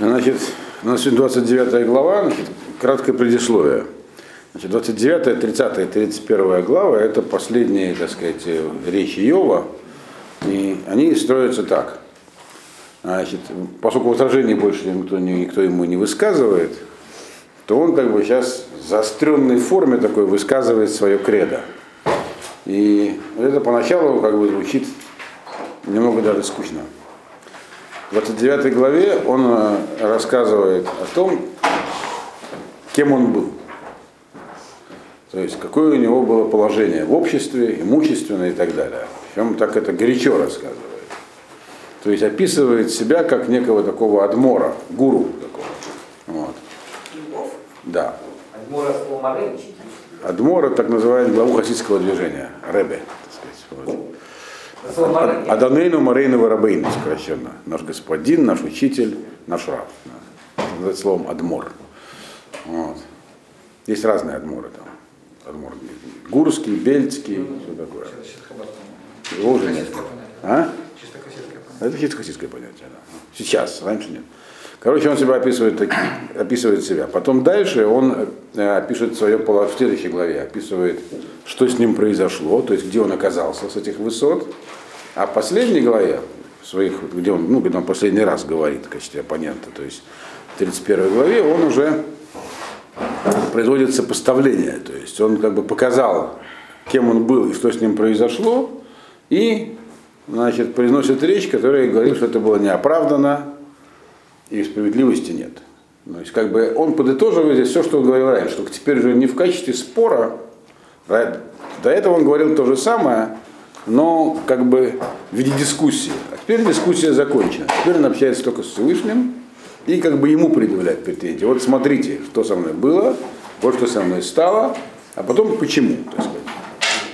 Значит, у нас сегодня 29 глава, значит, краткое предисловие. Значит, 29, 30, 31 глава это последние, так сказать, речи Иова. И они строятся так. Значит, поскольку возражений больше никто, никто ему не высказывает, то он как бы сейчас в заостренной форме такой высказывает свое кредо. И это поначалу как бы звучит немного даже скучно. В 29 главе он э, рассказывает о том, кем он был. То есть какое у него было положение в обществе, имущественное и так далее. Причем так это горячо рассказывает. То есть описывает себя как некого такого адмора, гуру такого. Вот. Да. Адмора Адмора, так называемый главу хасидского движения, Ребе, так сказать. Вот. Аданейну Марейну Рабейну, сокращенно. Наш господин, наш учитель, наш раб. Называется словом Адмор. Вот. Есть разные Адморы там. Адмор Гурский, Бельцкий, все такое. Его уже нет. А? Это чисто хасидское понятие, да. Сейчас, раньше нет. Короче, он себя описывает, описывает себя. Потом дальше он э, опишет свое положение, в следующей главе описывает, что с ним произошло, то есть где он оказался с этих высот. А в последней главе, своих, где он, ну, когда он последний раз говорит в качестве оппонента, то есть в 31 главе, он уже производит сопоставление, то есть он как бы показал, кем он был и что с ним произошло, и значит, произносит речь, которая говорит, что это было неоправданно, и справедливости нет. То есть как бы он подытоживает здесь все, что он говорил раньше, что теперь же не в качестве спора, до этого он говорил то же самое, но как бы в виде дискуссии. А теперь дискуссия закончена. Теперь он общается только с Всевышним и как бы ему предъявляет претензии. Вот смотрите, что со мной было, вот что со мной стало, а потом почему, так сказать.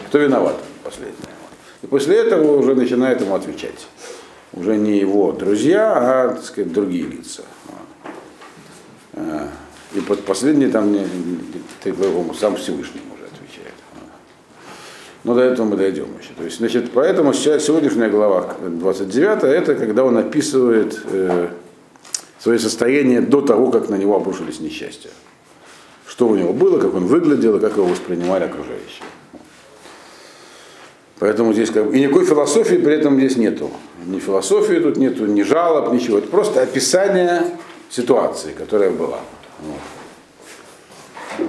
Кто виноват последнее. И после этого уже начинает ему отвечать уже не его друзья, а так сказать, другие лица. А, и под последний там не, по сам Всевышний уже отвечает. Но до этого мы дойдем еще. То есть, значит, поэтому сейчас, сегодняшняя глава 29 это когда он описывает э, свое состояние до того, как на него обрушились несчастья. Что у него было, как он выглядел и как его воспринимали окружающие. Поэтому здесь как бы, и никакой философии при этом здесь нету. Ни философии тут нету, ни жалоб, ничего. Это просто описание ситуации, которая была. Вот.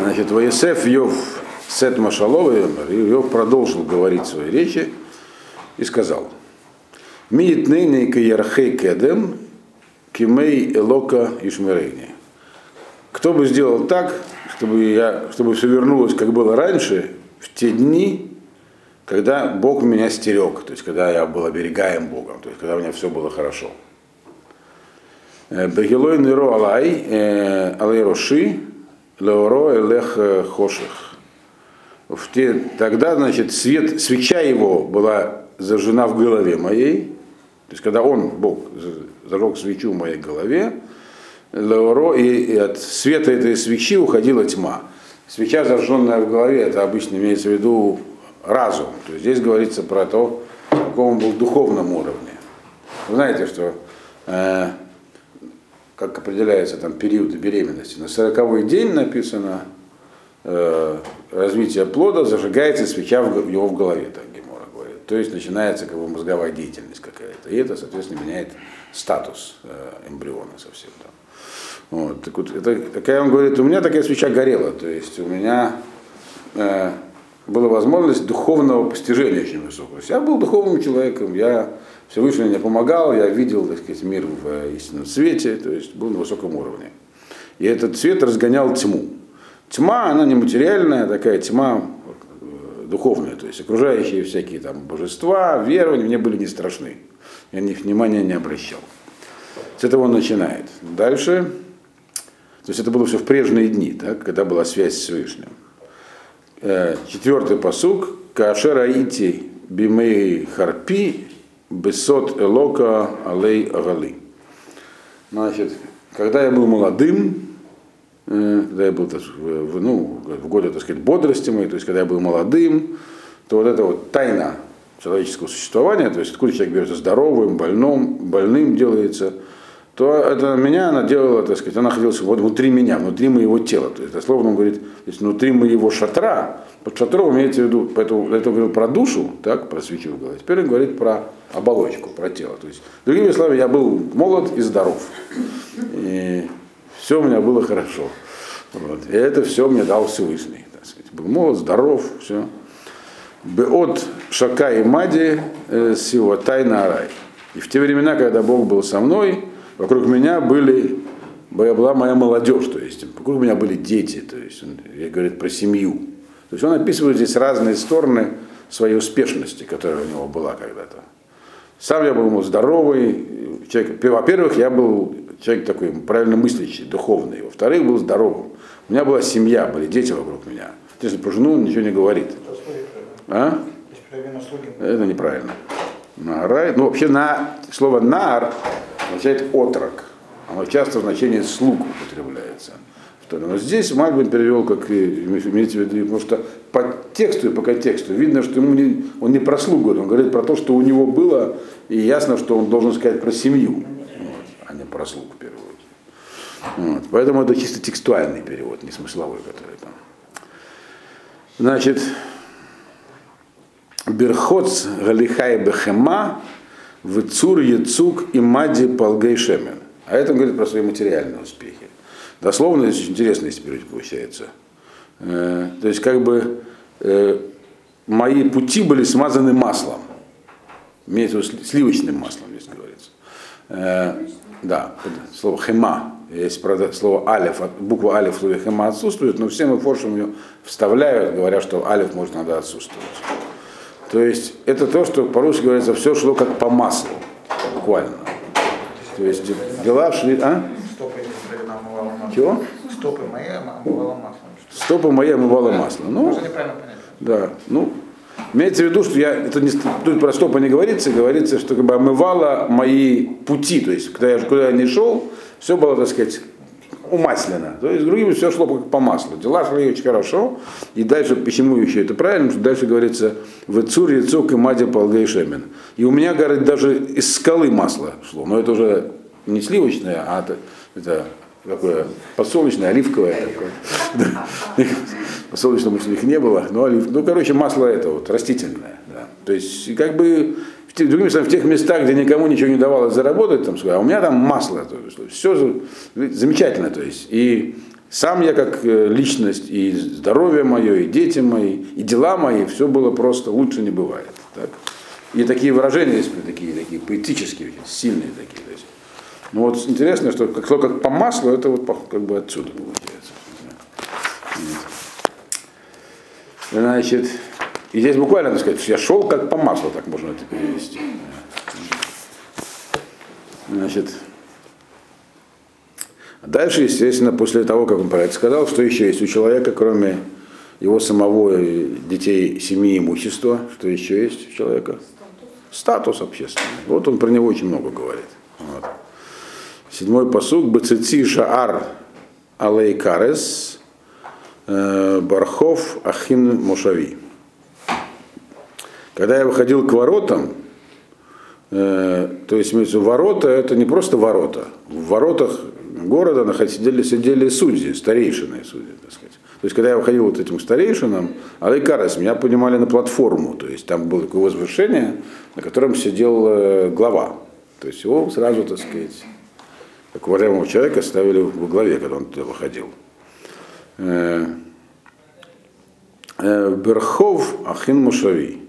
Значит, Ваесеф Йов Сет Машалова, Йов продолжил говорить свои речи и сказал, Миит нейный каярхей кедем, кимей элока ишмерейни. Кто бы сделал так, чтобы, я, чтобы все вернулось, как было раньше, в те дни, когда Бог меня стерег, то есть когда я был оберегаем Богом, то есть когда у меня все было хорошо. Э, Бегилой Неро Алай, э, Алай Роши, Леоро Элех э, Хоших. В те, тогда, значит, свет, свеча его была зажжена в голове моей, то есть когда он, Бог, зажег свечу в моей голове, Леоро, и от света этой свечи уходила тьма. Свеча, зажженная в голове, это обычно имеется в виду разум. То есть здесь говорится про то, на каком он был духовном уровне. Вы знаете, что э, как определяется там период беременности. На сороковой день написано э, развитие плода, зажигается свеча в, его в голове, так Гемора говорит. То есть начинается как бы мозговая деятельность какая-то. И это, соответственно, меняет статус э, эмбриона совсем. Да. Вот, так вот, это, такая он говорит, у меня такая свеча горела, то есть у меня э, была возможность духовного постижения очень высокого. Я был духовным человеком, я Всевышний мне помогал, я видел, так сказать, мир в истинном свете, то есть был на высоком уровне. И этот свет разгонял тьму. Тьма, она нематериальная, такая тьма э, духовная, то есть окружающие всякие там божества, верования мне были не страшны. Я на них внимания не обращал. С этого он начинает. Дальше, то есть это было все в прежние дни, так, когда была связь с Всевышним. Э, четвертый посук. Кашера ити бимей харпи бесот элока алей агали. Значит, когда я был молодым, э, когда я был в, ну, в годы, так сказать, бодрости моей, то есть когда я был молодым, то вот эта вот тайна человеческого существования, то есть откуда человек берется здоровым, больным, больным делается, то то это меня она делала, так сказать, она находилась вот внутри меня, внутри моего тела. То есть, дословно он говорит, то есть внутри моего шатра, под шатром имеется в виду, поэтому это говорил про душу, так, про свечу голове. Теперь он говорит про оболочку, про тело. То есть, другими словами, я был молод и здоров. И все у меня было хорошо. Вот. И это все мне дал Всевышний. Так сказать. Был молод, здоров, все. От Шака и Мади э, сила тайна рай. И в те времена, когда Бог был со мной, вокруг меня были, была моя молодежь, то есть вокруг меня были дети, то есть он я говорит про семью. То есть он описывает здесь разные стороны своей успешности, которая у него была когда-то. Сам я был здоровый человек. Во-первых, я был человек такой правильно мыслящий, духовный. Во-вторых, был здоровым. У меня была семья, были дети вокруг меня. Если про жену он ничего не говорит. А? Это неправильно. Наарай, ну вообще на, слово нар означает отрок. Оно часто в значении слуг употребляется. Но здесь Мальбин перевел, как имеется в виду, потому что по тексту и по контексту видно, что ему не, он не про слугу, он говорит про то, что у него было, и ясно, что он должен сказать про семью, вот, а не про слугу в первую очередь. Вот. Поэтому это чисто текстуальный перевод, не смысловой, который там. Значит, Берхоц Галихай Бехема, Вицур Яцук и Мади Полгей Шемен. А это он говорит про свои материальные успехи. Дословно здесь очень интересно теперь получается. Э, то есть как бы э, мои пути были смазаны маслом. Имеется в виду сливочным маслом, здесь говорится. Э, да, слово хема. Есть, правда, слово алиф, буква алиф в слове хема отсутствует, но все мы форшем ее вставляют, говоря, что алиф может надо отсутствовать. То есть это то, что по-русски говорится, все шло как по маслу, буквально. То есть дела шли, а? Чего? Стопы мои омывало масло. Стопы мои омывало масло. Ну, да, ну, имеется в виду, что я, это не, тут про стопы не говорится, говорится, что как бы омывало мои пути, то есть, когда я, куда я не шел, все было, так сказать, умасленно. То есть, другими все шло как по маслу. Дела шли очень хорошо. И дальше, почему еще это правильно, что дальше говорится, в Цур, Яцук и Мади Полгей Шемен. И у меня, говорит, даже из скалы масло шло. Но это уже не сливочное, а это, это такое подсолнечное, оливковое такое. Подсолнечного у них не было, но олив... Ну, короче, масло это вот, растительное. Да. То есть, как бы, в тех, другими словами, в тех местах, где никому ничего не давалось заработать, там, а у меня там масло. То есть, все замечательно. То есть, и сам я как э, личность, и здоровье мое, и дети мои, и дела мои, все было просто лучше не бывает. Так? И такие выражения есть такие, такие поэтические, сильные такие. То есть, ну вот интересно, что как, как по маслу, это вот как бы отсюда получается. Значит, и здесь буквально, так сказать, я шел как по маслу, так можно это перевести. Значит, дальше, естественно, после того, как он про это сказал, что еще есть у человека, кроме его самого детей, семьи, имущества, что еще есть у человека? Статус общественный. Вот он про него очень много говорит. Вот. Седьмой посуг. Бацици Шаар Алейкарес э, Бархов Ахин Мушави. Когда я выходил к воротам, э, то есть ворота это не просто ворота. В воротах города сидели, сидели судьи, старейшины судьи, так сказать. То есть, когда я выходил вот этим старейшинам, Алейкарес, меня поднимали на платформу, то есть там было такое возвышение, на котором сидел э, глава. То есть его сразу, так сказать, как уважаемого человека ставили во главе, когда он туда выходил. Э, э, Берхов Ахин Мушави.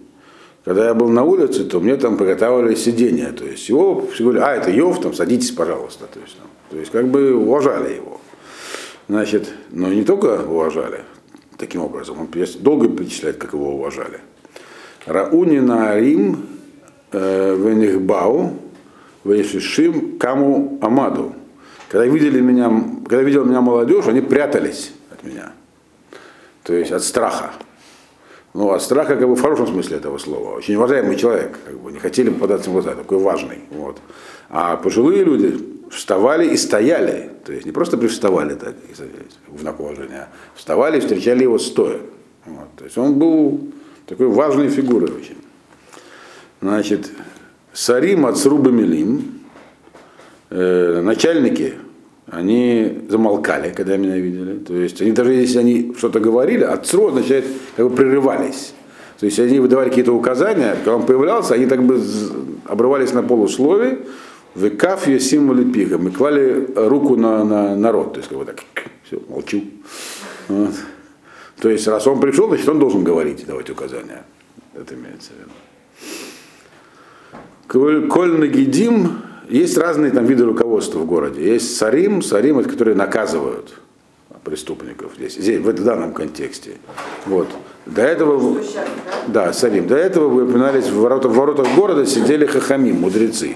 Когда я был на улице, то мне там приготовили сиденье. То есть его все говорили, а, это Йов, там, садитесь, пожалуйста. То есть, там, то есть как бы уважали его. Значит, но не только уважали таким образом, он долго перечисляет, как его уважали. Рауни на Рим э, Венихбау Вейшишим Каму Амаду. Когда видели меня, когда видел меня молодежь, они прятались от меня. То есть от страха. Ну, от страха как бы в хорошем смысле этого слова. Очень уважаемый человек, как бы, не хотели попадаться в глаза, такой важный. Вот. А пожилые люди вставали и стояли. То есть не просто привставали так, в знак уважения, а вставали и встречали его стоя. Вот. То есть он был такой важной фигурой очень. Значит, Сарим от Сруба Милим, э, начальники, они замолкали, когда меня видели. То есть они даже если они что-то говорили, от слова, значит, как бы прерывались. То есть они выдавали какие-то указания, когда он появлялся, они так бы обрывались на полуслове, векав ее символы пиха. Мы клали руку на, на народ. То есть как бы так, все, молчу. Вот. То есть раз он пришел, значит он должен говорить, давать указания. Это имеется в виду. Коль нагидим, есть разные там виды руководства в городе. Есть сарим, сарим, это которые наказывают преступников здесь, здесь в данном контексте. Вот. До этого, да, сарим. До этого вы упоминались в воротах, в воротах города сидели хахамим, мудрецы.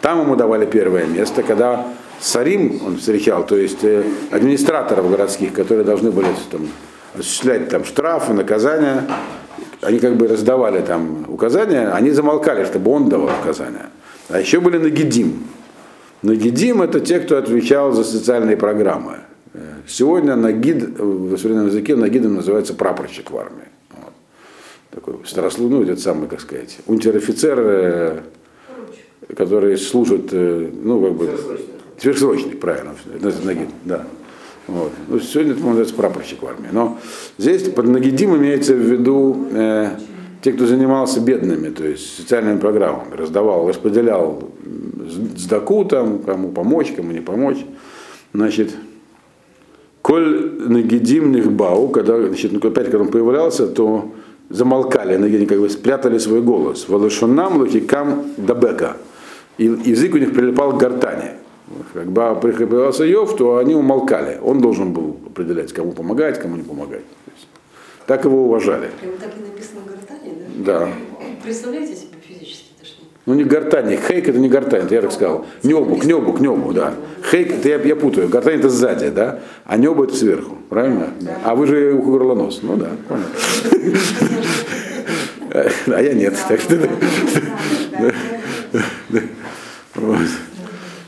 Там ему давали первое место, когда сарим он встречал, то есть э, администраторов городских, которые должны были там, осуществлять там штрафы, наказания, они как бы раздавали там указания, они замолкали, чтобы он давал указания. А еще были Нагидим. Нагидим это те, кто отвечал за социальные программы. Сегодня Нагид, в современном языке Нагидом называется прапорщик в армии. Вот. Такой старослу, ну, этот самый, как сказать, унтер-офицер, э, который служит, э, ну, как бы, сверхсрочный, правильно, Нагид, да. Вот. Ну, сегодня это называется прапорщик в армии. Но здесь под Нагидим имеется в виду э, те, кто занимался бедными, то есть социальными программами, раздавал, распределял сдаку, там, кому помочь, кому не помочь. Значит, коль нагидим бау, когда, значит, ну, опять, когда он появлялся, то замолкали, они как бы спрятали свой голос. Валашунам лукикам дабека. И язык у них прилипал к гортани. Когда появился Йов, то они умолкали. Он должен был определять, кому помогать, кому не помогать. Так его уважали. Прямо так и написано в гортане, да? Да. Представляете себе физически тошнит? Ну не гортань, хейк это не гортань, это я так сказал. Небу, к небу, к небу, да. Хейк, это я, я путаю, гортань это сзади, да, а небо это сверху, правильно? Да. А вы же ухо горлонос, ну да. А я нет, так что...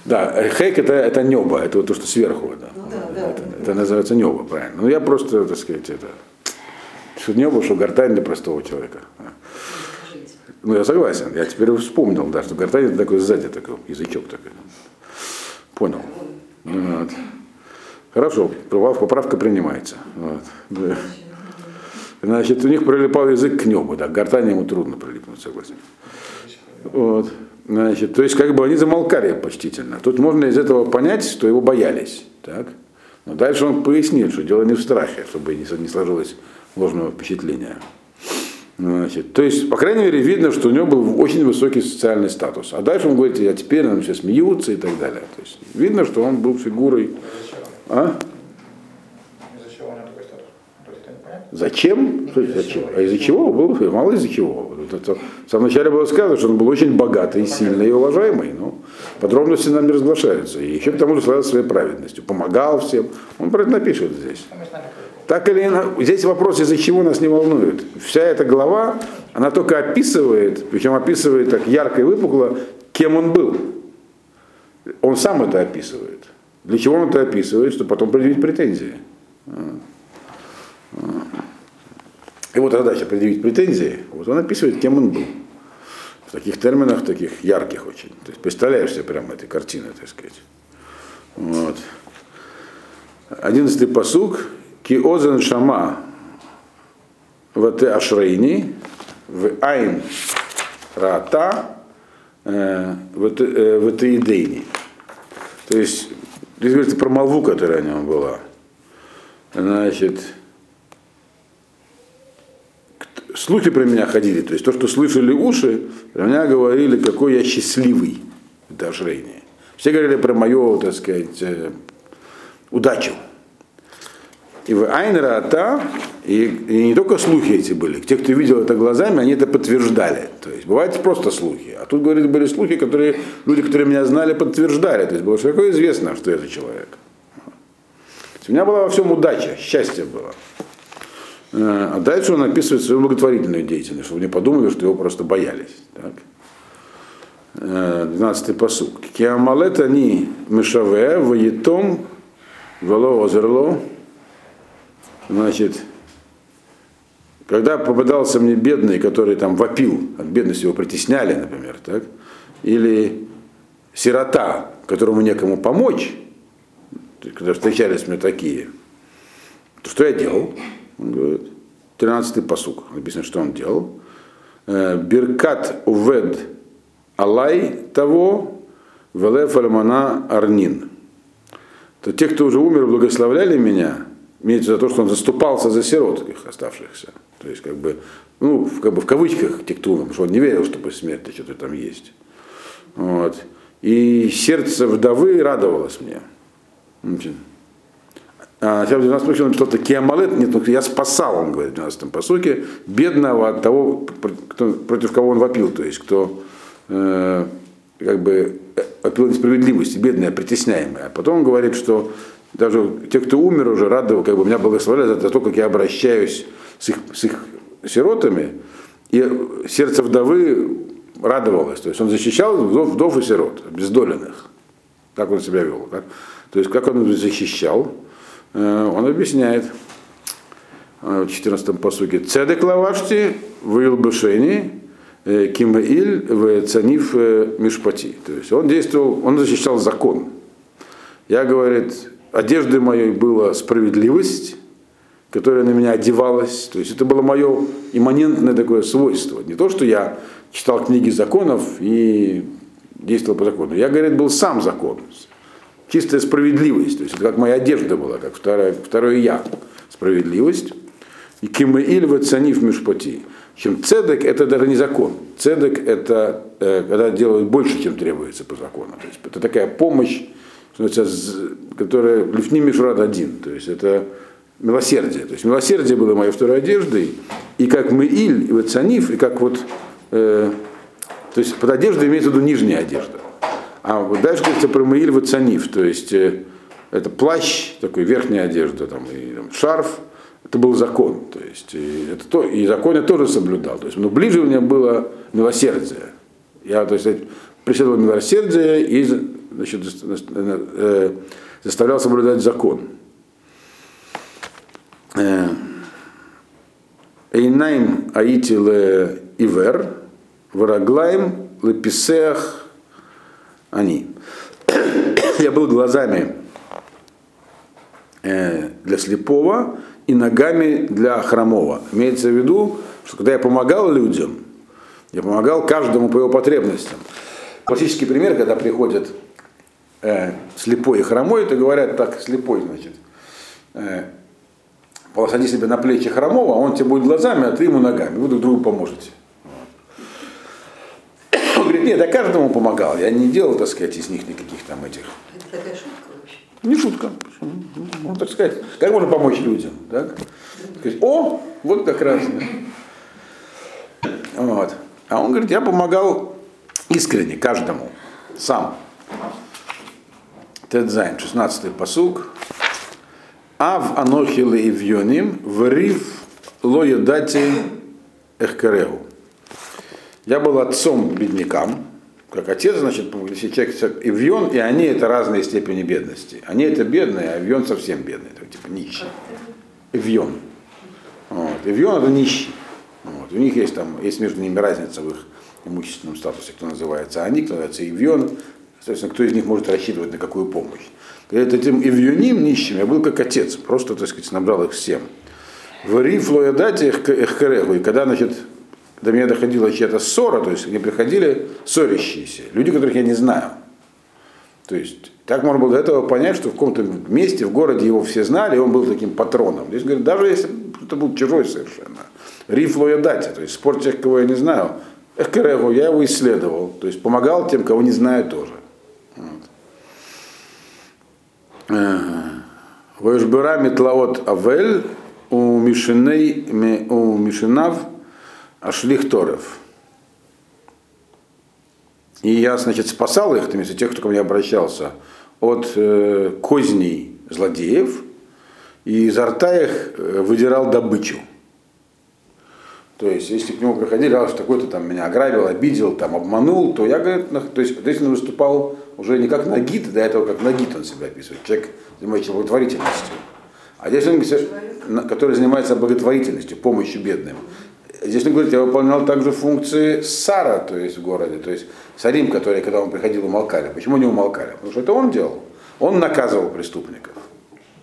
Да, хейк это, это небо, это вот то, что сверху. Да. Ну, да, да. Это, это называется небо, правильно. Ну я просто, так сказать, это. Что небо, что гортань для простого человека. Ну я согласен, я теперь вспомнил, да, что гортань это такой сзади такой язычок такой. Понял. Вот. Хорошо, поправка принимается. Вот. Значит, у них прилипал язык к небу, да, гортань ему трудно прилипнуть, согласен. Вот. Значит, то есть как бы они замолкали почтительно. Тут можно из этого понять, что его боялись. Так? Но дальше он пояснил, что дело не в страхе, чтобы не сложилось ложного впечатления. Значит, то есть, по крайней мере, видно, что у него был очень высокий социальный статус. А дальше он говорит, я теперь нам все смеются и так далее. То есть, видно, что он был фигурой. А? Зачем? Зачем? А из-за чего? Был, мало из-за чего. В самом начале было сказано, что он был очень богатый, сильный и уважаемый. Но подробности нам не разглашаются. И еще потому, что славился своей праведностью. Помогал всем. Он про это напишет здесь. Так или иначе, здесь вопрос, из-за чего нас не волнует. Вся эта глава, она только описывает, причем описывает так ярко и выпукло, кем он был. Он сам это описывает. Для чего он это описывает? Чтобы потом предъявить претензии. Его задача предъявить претензии, вот он описывает, кем он был. В таких терминах, таких ярких очень. То есть представляешь себе прямо этой картины, так сказать. Вот. Одиннадцатый посук. Киозен шама в ашрейни в айн рата э, в идейни. То есть, здесь говорится про молву, которая о нем была. Значит, слухи про меня ходили, то есть то, что слышали уши, про меня говорили, какой я счастливый это ожрение. Все говорили про мою, так сказать, э, удачу. И в Айнера Ата, и, не только слухи эти были, те, кто видел это глазами, они это подтверждали. То есть бывают просто слухи. А тут, говорит, были слухи, которые люди, которые меня знали, подтверждали. То есть было широко известно, что это человек. У меня была во всем удача, счастье было. Э, а дальше он описывает свою благотворительную деятельность, чтобы не подумали, что его просто боялись. Так? 12-й э, посук. Киамалет они мешаве воетом вело озерло. Значит, когда попадался мне бедный, который там вопил, от бедности его притесняли, например, так, или сирота, которому некому помочь, когда встречались мне такие, то что я делал? Он говорит, 13-й посук, написано, что он делал. Э, Биркат увед алай того, велеф арнин. То те, кто уже умер, благословляли меня, имеется за то, что он заступался за сирот их оставшихся. То есть, как бы, ну, в, как бы в кавычках те, кто умер, потому что он не верил, что после смерти что-то там есть. Вот. И сердце вдовы радовалось мне. А, сейчас в 12 посуке что-то киамалет, нет, ну, я спасал, он говорит в 12 посуке, бедного от того, кто, против кого он вопил, то есть кто э, как бы вопил несправедливости, бедная, притесняемая. А потом он говорит, что даже те, кто умер уже, радовал, как бы меня благословляли за то, как я обращаюсь с их, с их сиротами, и сердце вдовы радовалось. То есть он защищал вдов, вдов и сирот, обездоленных. Так он себя вел. Как, то есть как он защищал, э, он объясняет э, в 14 посуке. Цедек лавашти в бешени э, кимаиль в цанив мишпати. То есть он действовал, он защищал закон. Я, говорит, одеждой моей была справедливость, которая на меня одевалась. То есть это было мое имманентное такое свойство. Не то, что я читал книги законов и действовал по закону. Я, говорит, был сам закон. Чистая справедливость. То есть это как моя одежда была, как второе, второе я. Справедливость. И кимеиль вацанив мишпати. Чем цедек это даже не закон. Цедек это э, когда делают больше, чем требуется по закону. То есть это такая помощь, которая лифни мишрад один. То есть это милосердие. То есть милосердие было моей второй одеждой. И как мы иль, и вот цаниф, и как вот э, то есть под одеждой имеется в виду нижняя одежда. А вот дальше говорится про Маиль Вацаниф, то есть э, это плащ, такой верхняя одежда, там, и там, шарф, это был закон. То есть и, это то, и закон я тоже соблюдал. То есть, но ближе у меня было милосердие. Я то есть, преследовал милосердие и значит, э, заставлял соблюдать закон. Э, Эйнайм аити ле ивер, вараглаем леписех они. Я был глазами э, для слепого и ногами для хромого. Имеется в виду, что когда я помогал людям, я помогал каждому по его потребностям. Классический пример, когда приходят э, слепой и хромой, то говорят так, слепой, значит, э, посади себе на плечи хромого, а он тебе будет глазами, а ты ему ногами. Вы друг другу поможете. Он говорит, нет, я каждому помогал. Я не делал, так сказать, из них никаких там этих. Это такая шутка вообще. Не шутка. Ну, так сказать, как можно помочь людям? Так? Сказать, О, вот как раз. Вот. А он говорит, я помогал искренне каждому, сам. Тедзайн, 16-й посуг. Ав анохи леивьоним, врив лоедати эхкареву. Я был отцом беднякам, как отец, значит, если человек Ивьон, и они это разные степени бедности. Они это бедные, а Ивьон совсем бедный, это типа нищий. Ивьон. Вот. Ивьон это нищий. Вот. У них есть там, есть между ними разница в их имущественном статусе, кто называется они, кто называется Ивьон, соответственно, кто из них может рассчитывать на какую помощь. Говорит, этим Ивьоним нищим я был как отец, просто, так сказать, набрал их всем. В Рифлоядате Эхкерегу, и когда, значит, до меня доходила чья-то ссора, то есть они приходили ссорящиеся, люди, которых я не знаю. То есть так можно было до этого понять, что в каком-то месте, в городе его все знали, и он был таким патроном. Здесь говорят, даже если это был чужой совершенно. Рифло я дать, то есть спор тех, кого я не знаю. Эхкерегу, я его исследовал, то есть помогал тем, кого не знаю тоже. Воешбера метлаот авель у Мишиней у Мишинав Ашлих Торов. И я, значит, спасал их, то есть тех, кто ко мне обращался, от э, козней злодеев, и изо рта их э, выдирал добычу. То есть, если к нему приходили, а такой-то там меня ограбил, обидел, там, обманул, то я, говорит, то есть, то он выступал уже не как нагид, до этого как нагид он себя описывает, человек, занимающийся благотворительностью. А здесь он, который занимается благотворительностью, помощью бедным здесь он говорит, я выполнял также функции Сара, то есть в городе, то есть Сарим, который, когда он приходил, умолкали. Почему не умолкали? Потому что это он делал. Он наказывал преступников.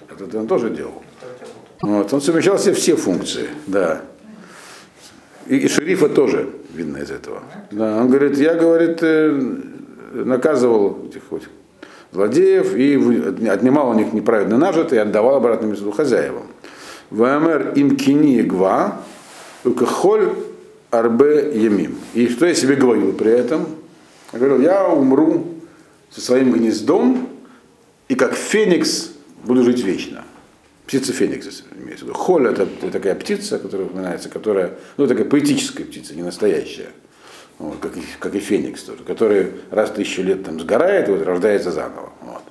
Это он тоже делал. Вот. Он совмещал себе все функции, да. И, и шерифа тоже видно из этого. Да, он говорит, я, говорит, э, наказывал этих вот злодеев и отнимал у них неправедно нажитое и отдавал обратно между хозяевам. ВМР им кини гва, укахоль арбе ямим. И что я себе говорил при этом? Я говорил, я умру со своим гнездом и как феникс буду жить вечно. Птица феникс имеется в виду. Холь это, такая птица, которая упоминается, которая, ну, такая поэтическая птица, не настоящая. Вот, как, и, как и феникс тоже, который раз тысячу лет там сгорает и вот рождается заново. Вот.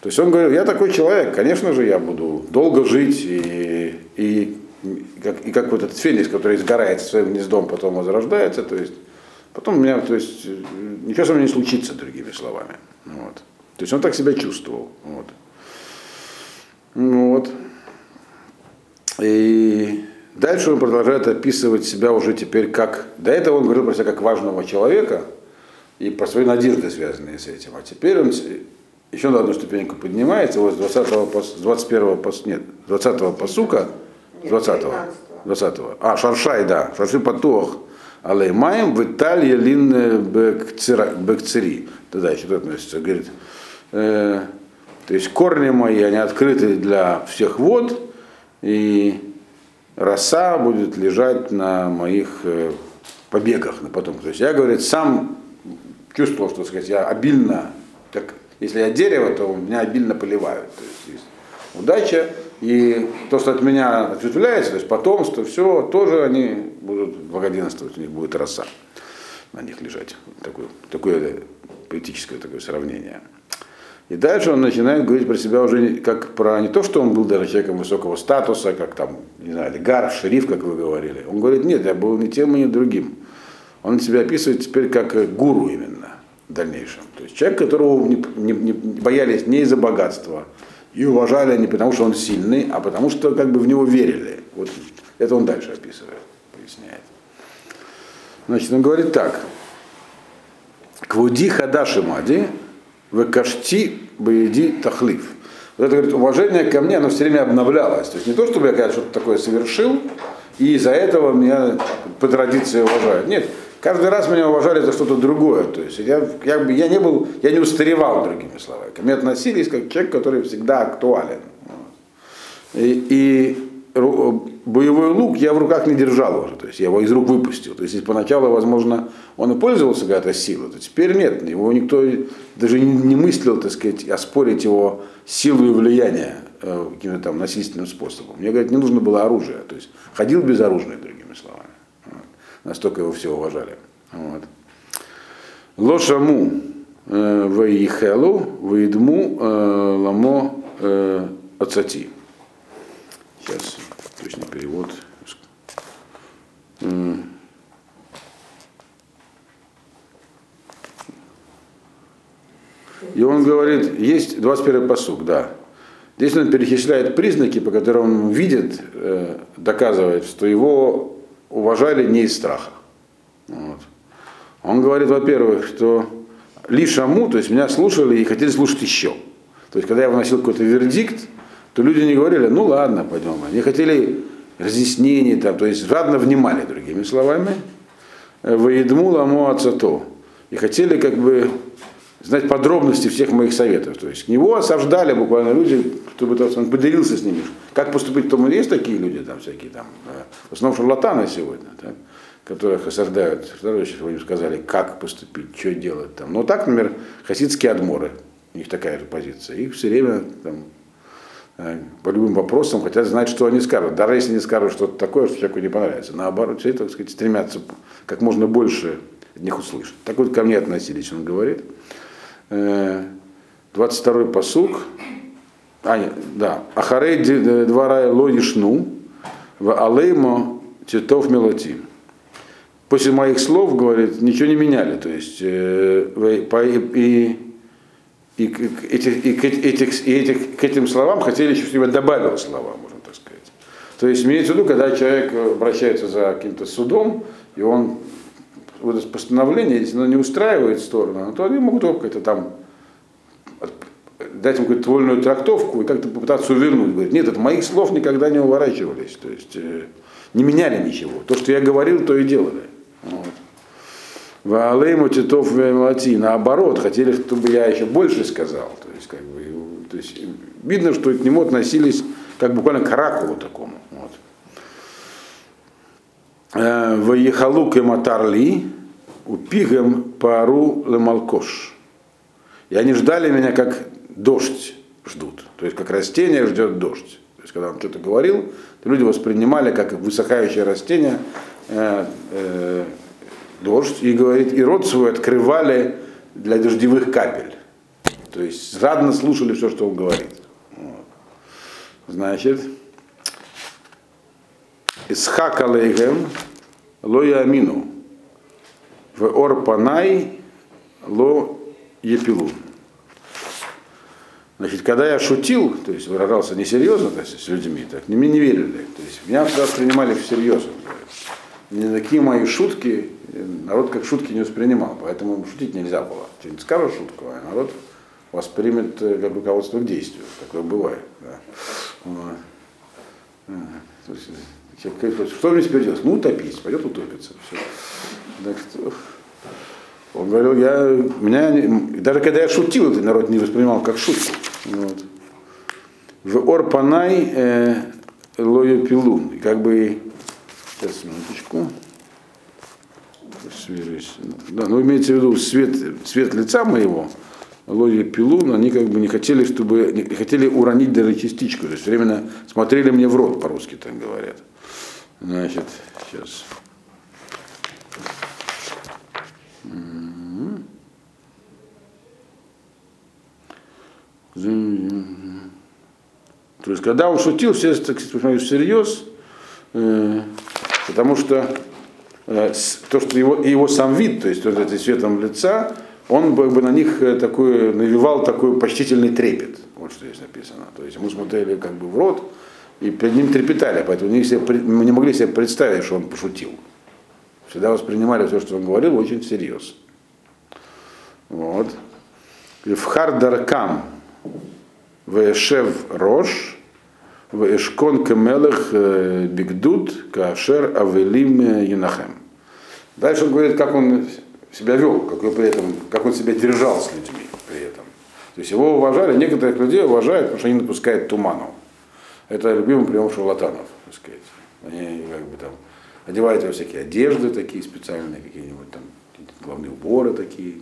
То есть он говорил, я такой человек, конечно же, я буду долго жить и, и, как, и как вот этот феникс, который сгорает своим гнездом, потом возрождается, то есть потом у меня, то есть э, ничего со мной не случится, другими словами. Вот. То есть он так себя чувствовал. Вот. Ну Вот. И дальше он продолжает описывать себя уже теперь как... До этого он говорил про себя как важного человека и про свои надежды, связанные с этим. А теперь он еще на одну ступеньку поднимается, вот с 20 пос- с 21 пос- нет, 20 посука, с 20 20 А, Шаршай, да, Шарши Патуах, Алеймаем, в Италии Лин Бекцери. Туда еще тут относится, говорит, э, то есть корни мои, они открыты для всех вод, и роса будет лежать на моих э, побегах на потом. То есть я, говорит, сам чувствовал, что сказать, я обильно, как, если я дерево, то меня обильно поливают. То есть, есть удача, и то, что от меня ответвляется, то есть потомство, все, тоже они будут благоденствовать, у них будет роса на них лежать. Такое, такое поэтическое такое сравнение. И дальше он начинает говорить про себя уже как про не то, что он был даже человеком высокого статуса, как там, не знаю, олигарх, шериф, как вы говорили. Он говорит, нет, я был ни тем ни другим. Он себя описывает теперь как гуру именно в дальнейшем. То есть человек, которого не, не- не боялись не из-за богатства и уважали не потому, что он сильный, а потому что как бы в него верили. Вот это он дальше описывает, поясняет. Значит, он говорит так. Квуди хадаши мади, векашти баиди тахлив. Вот это говорит, уважение ко мне, оно все время обновлялось. То есть не то, чтобы я когда что-то такое совершил, и из-за этого меня по традиции уважают. Нет, каждый раз меня уважали за что-то другое. То есть я, бы, я не был, я не устаревал, другими словами. Ко мне относились как человек, который всегда актуален. И, и боевой лук я в руках не держал уже, то есть я его из рук выпустил. То есть поначалу, возможно, он и пользовался когда-то силой, то теперь нет. Его никто даже не, мыслил, так сказать, оспорить его силу и влияние э, каким-то там насильственным способом. Мне, говорят, не нужно было оружие. То есть ходил безоружный, другими словами. Вот. Настолько его все уважали. Вот. Лошаму э, ваихелу, ваидму э, ламо э. Сейчас точный перевод. И он говорит, есть 21 посук, да. Здесь он перечисляет признаки, по которым он видит, э, доказывает, что его уважали не из страха. Вот. Он говорит, во-первых, что лишаму, то есть меня слушали и хотели слушать еще. То есть, когда я выносил какой-то вердикт, то люди не говорили, ну ладно, пойдем. Они хотели разъяснений, там, то есть жадно внимали, другими словами. Воедму ламу ацато. И хотели как бы знать подробности всех моих советов. То есть к него осаждали буквально люди, чтобы то, он поделился с ними. Как поступить, то есть такие люди там всякие там, э, в основном шарлатаны сегодня, так, которых осаждают, товарищи им сказали, как поступить, что делать там. Но так, например, хасидские адморы, у них такая же позиция. Их все время там, э, по любым вопросам хотят знать, что они скажут. Даже если не скажут что-то такое, что человеку не понравится. Наоборот, все, так сказать, стремятся как можно больше от них услышать. Так вот ко мне относились, он говорит. Э, 22-й посук. А, нет, да. Ахарей ди- двора лонишну, в алеймо титов мелотим. После моих слов, говорит, ничего не меняли. То есть э, и, и, к- эти- и к, этих, и этих, к этим словам хотели еще, чтобы я добавил слова, можно так сказать. То есть имеется в виду, когда человек обращается за каким-то судом, и он это постановление, если оно не устраивает сторону, то они могут только это там дать ему какую-то вольную трактовку и как-то попытаться увернуть. Говорит, нет, от моих слов никогда не уворачивались. То есть э, не меняли ничего. То, что я говорил, то и делали. Вот. Ваалейму титов вемати. Наоборот, хотели, чтобы я еще больше сказал. То есть, как бы, то есть, видно, что к нему относились как буквально к оракулу такому. Вот. Ваехалук и матарли, упигем пару лемалкош. И они ждали меня как дождь ждут. То есть как растение ждет дождь. То есть когда он что-то говорил, люди воспринимали как высыхающее растение э, э, дождь и говорит, и рот свой открывали для дождевых капель. То есть жадно слушали все, что он говорит. Вот. Значит, Исхак алейхем ло амину в ор панай ло епилун. Значит, когда я шутил, то есть выражался несерьезно то есть, с людьми, так, мне не верили. То есть меня всегда воспринимали всерьез. Не такие мои шутки, народ как шутки не воспринимал, поэтому шутить нельзя было. Что-нибудь скажешь шутку, а народ воспримет э, как руководство к действию. Такое бывает. Да. Вот. Что мне теперь делать? Ну, утопить, пойдет утопиться. Все. Так, он говорил, я, меня, даже когда я шутил, этот народ не воспринимал как шутку. Вот. В Орпанай э, лою пилун. Как бы, сейчас, минуточку. Сверюсь. Да, ну имеется в виду свет, цвет лица моего, лою пилун, они как бы не хотели, чтобы, не хотели уронить даже частичку. То есть временно смотрели мне в рот, по-русски так говорят. Значит, сейчас. То есть, когда он шутил, все так всерьез, э, потому что э, то, что его, его сам вид, то есть вот этим цветом лица, он бы, бы на них э, такой, навевал такой почтительный трепет. Вот что здесь написано. То есть мы смотрели как бы в рот и перед ним трепетали, поэтому не, себе, мы не могли себе представить, что он пошутил. Всегда воспринимали все, что он говорил, очень всерьез. Вот. В Хардаркам Вешев Рош, Вешкон Кемелех Бигдут, Кашер Авелим Янахем. Дальше он говорит, как он себя вел, как, он при этом, как он себя держал с людьми при этом. То есть его уважали, некоторых людей уважают, потому что они напускают туману. Это любимый прием шарлатанов, так сказать. Они как бы там одевают во всякие одежды такие специальные, какие-нибудь там главные уборы такие,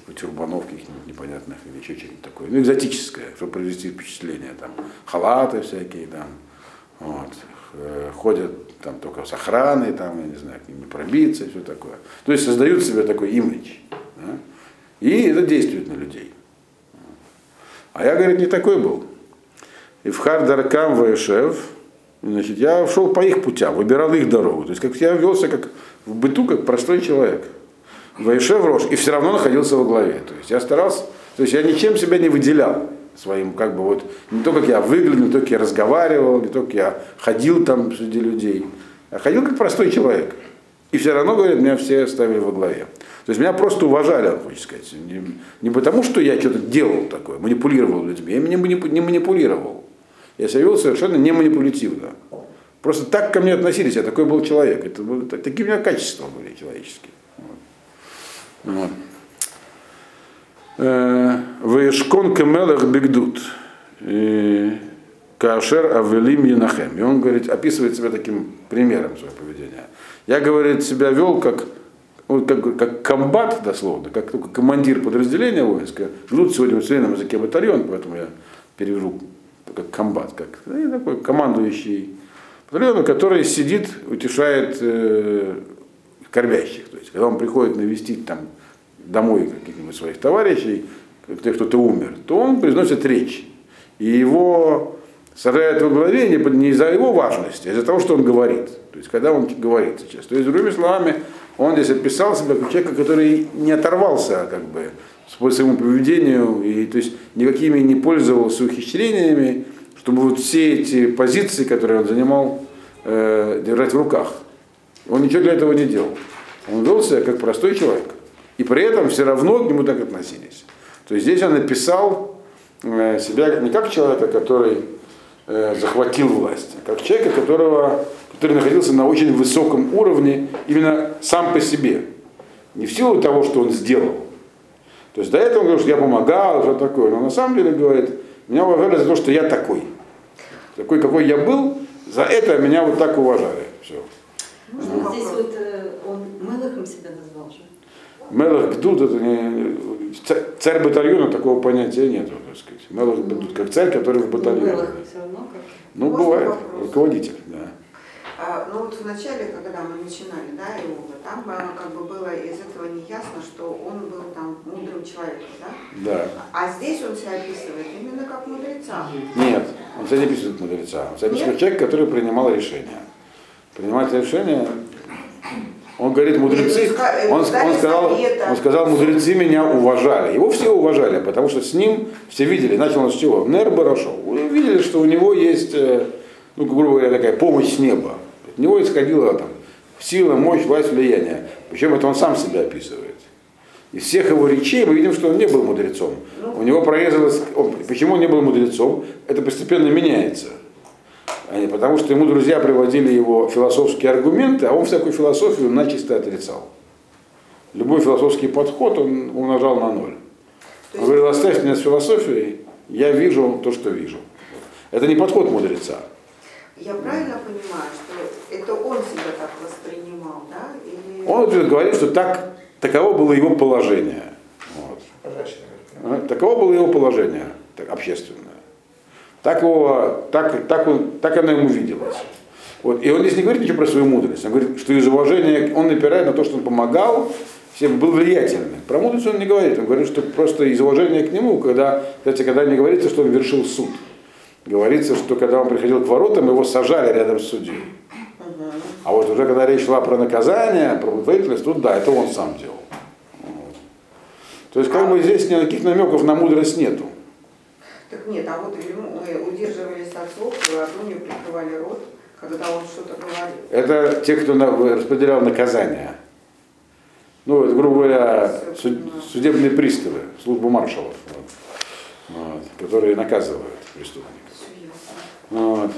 типа тюрбанов каких-нибудь непонятных или еще что-нибудь такое. Ну, экзотическое, чтобы произвести впечатление. Там халаты всякие, там, вот, э, ходят там только с охраной, там, я не знаю, к ним не пробиться все такое. То есть создают себе такой имидж. Да? И это действует на людей. А я, говорит, не такой был. И в Хардаркам Ваешев, значит, я шел по их путям, выбирал их дорогу. То есть как я велся как в быту, как простой человек. Ваишев Рош, и все равно находился во главе. То есть я старался, то есть я ничем себя не выделял своим, как бы вот, не то, как я выглядел, не то, как я разговаривал, не то, как я ходил там среди людей, а ходил как простой человек. И все равно, говорят, меня все ставили во главе. То есть меня просто уважали, хочется сказать. Не, не потому, что я что-то делал такое, манипулировал людьми. Я не, не манипулировал. Я себя вел совершенно не манипулятивно. Просто так ко мне относились, я такой был человек. Это, это, такие у меня качества были человеческие. Вот. Вешкон кемелех бигдут. Кашер Авелим Янахем. И он говорит, описывает себя таким примером своего поведения. Я, говорит, себя вел как, вот как, как комбат, дословно, как только командир подразделения воинского. Ждут сегодня в современном языке батальон, поэтому я перевожу как комбат, как ну, такой командующий батальоном, который сидит, утешает э, кормящих. То есть, когда он приходит навестить там домой каких-нибудь своих товарищей, где кто-то умер, то он произносит речь. И его сажают во главе не, не из-за его важности, а из-за того, что он говорит. То есть, когда он говорит сейчас. То есть, другими словами, он здесь описал себя как человека, который не оторвался как бы, по своему поведению, и то есть никакими не пользовался ухищрениями, чтобы вот все эти позиции, которые он занимал, э, держать в руках. Он ничего для этого не делал. Он вел себя как простой человек. И при этом все равно к нему так относились. То есть здесь он написал э, себя не как человека, который э, захватил власть, а как человека, которого, который находился на очень высоком уровне именно сам по себе. Не в силу того, что он сделал. То есть до этого он говорил, что я помогал, что такое. Но на самом деле говорит, меня уважали за то, что я такой. Такой, какой я был, за это меня вот так уважали. Все. Можно здесь вот э, он Мелахом себя назвал же. Мелах Гдуд, это не... ца- Царь батальона такого понятия нет, так сказать. Мелах Гдуд, как царь, который в батальоне. Мелах все равно как. Ну, Можно бывает, вопрос? руководитель, да. А, ну вот в начале, когда мы начинали, да, Иова, там как бы было из этого не ясно, что он был там мудрым человеком, да? Да. А здесь он себя описывает именно как мудреца. Нет, он себя не описывает как мудреца. Он себя описывает как человек, который принимал решения. Принимать решения, он говорит, мудрецы, ну, он, он сказал, он сказал, мудрецы меня уважали. Его все уважали, потому что с ним все видели, начал он с чего? Нер Барашов. Видели, что у него есть, э, ну, грубо говоря, такая помощь с неба. От него исходила там сила, мощь, власть, влияние. Причем это он сам себя описывает. Из всех его речей мы видим, что он не был мудрецом. У него прорезалось, он- почему он не был мудрецом, это постепенно меняется. А не потому что ему друзья приводили его философские аргументы, а он всякую философию начисто отрицал. Любой философский подход он умножал на ноль. Он говорил, оставь меня с философией, я вижу то, что вижу. Это не подход мудреца. Я правильно понимаю, что это он себя так воспринимал, да? Или... Он говорит, что так, таково было его положение. Вот. Таково было его положение так, общественное. Так, его, так, так, он, так оно ему виделось. Вот. И он здесь не говорит ничего про свою мудрость. Он говорит, что из уважения он напирает на то, что он помогал, всем был влиятельным. Про мудрость он не говорит. Он говорит, что просто из уважения к нему, когда, кстати, когда не говорится, что он вершил суд. Говорится, что когда он приходил к воротам, его сажали рядом с судьей. А вот уже когда речь шла про наказание, про благотворительность, тут да, это он сам делал. Вот. То есть как бы здесь никаких намеков на мудрость нету. Так нет, а вот э, удерживались от слов, ладонью прикрывали рот, когда он что-то говорил. Это те, кто распределял наказание. Ну, это, грубо говоря, суд- судебные приставы, службу маршалов, вот, Вот, которые наказывают преступников. Вот.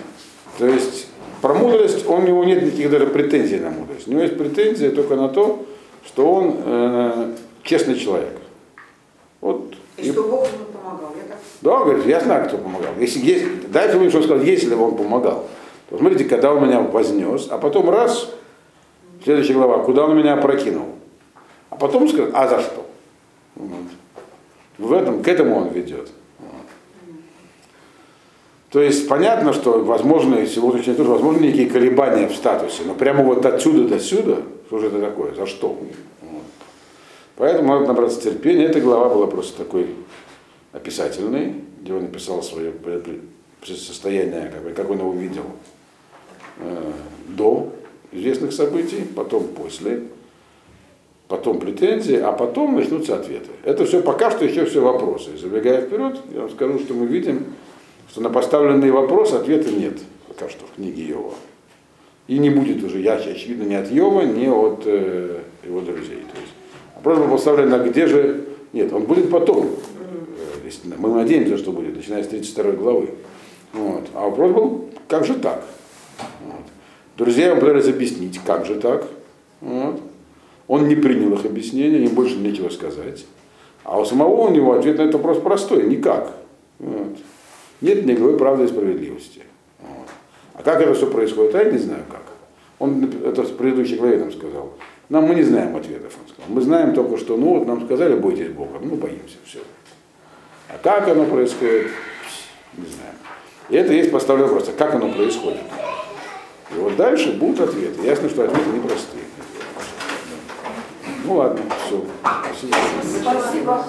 То есть про мудрость он, у него нет никаких даже претензий на мудрость. У него есть претензии только на то, что он э, честный человек. Вот. И что Бог ему помогал, я так Да, он говорит, я знаю, кто помогал. Если есть, дайте мне, что он сказал, если он помогал. То смотрите, когда он меня вознес, а потом раз, следующая глава, куда он меня опрокинул. А потом сказал, а за что? Вот. В этом, к этому он ведет. То есть понятно, что возможно, и сегодня тоже возможны некие колебания в статусе, но прямо вот отсюда до сюда, что же это такое, за что? Вот. Поэтому надо набраться терпения. Эта глава была просто такой описательный, где он написал свое состояние, как, бы, как он его видел э, до известных событий, потом после, потом претензии, а потом начнутся ответы. Это все пока что еще все вопросы. Забегая вперед, я вам скажу, что мы видим, что на поставленный вопрос ответа нет пока что в книге Йова. И не будет уже, я очевидно, ни от Йова, ни от э, его друзей. То есть вопрос был поставлен, а где же... Нет, он будет потом. Если- Мы надеемся, что будет, начиная с 32 главы. Вот. А вопрос был, как же так? Вот. Друзья ему пытались объяснить, как же так. Вот. Он не принял их объяснения, им больше нечего сказать. А у самого у него ответ на этот вопрос простой, никак. Вот. Нет никакой правды и справедливости. Вот. А как это все происходит, а я не знаю как. Он это в предыдущей главе нам сказал. Нам мы не знаем ответов, он сказал. Мы знаем только, что ну вот нам сказали, бойтесь Бога, ну боимся, все. А как оно происходит, не знаем. И это есть поставленный вопрос, а как оно происходит. И вот дальше будут ответы. Ясно, что ответы непростые. Ну ладно, все. Спасибо.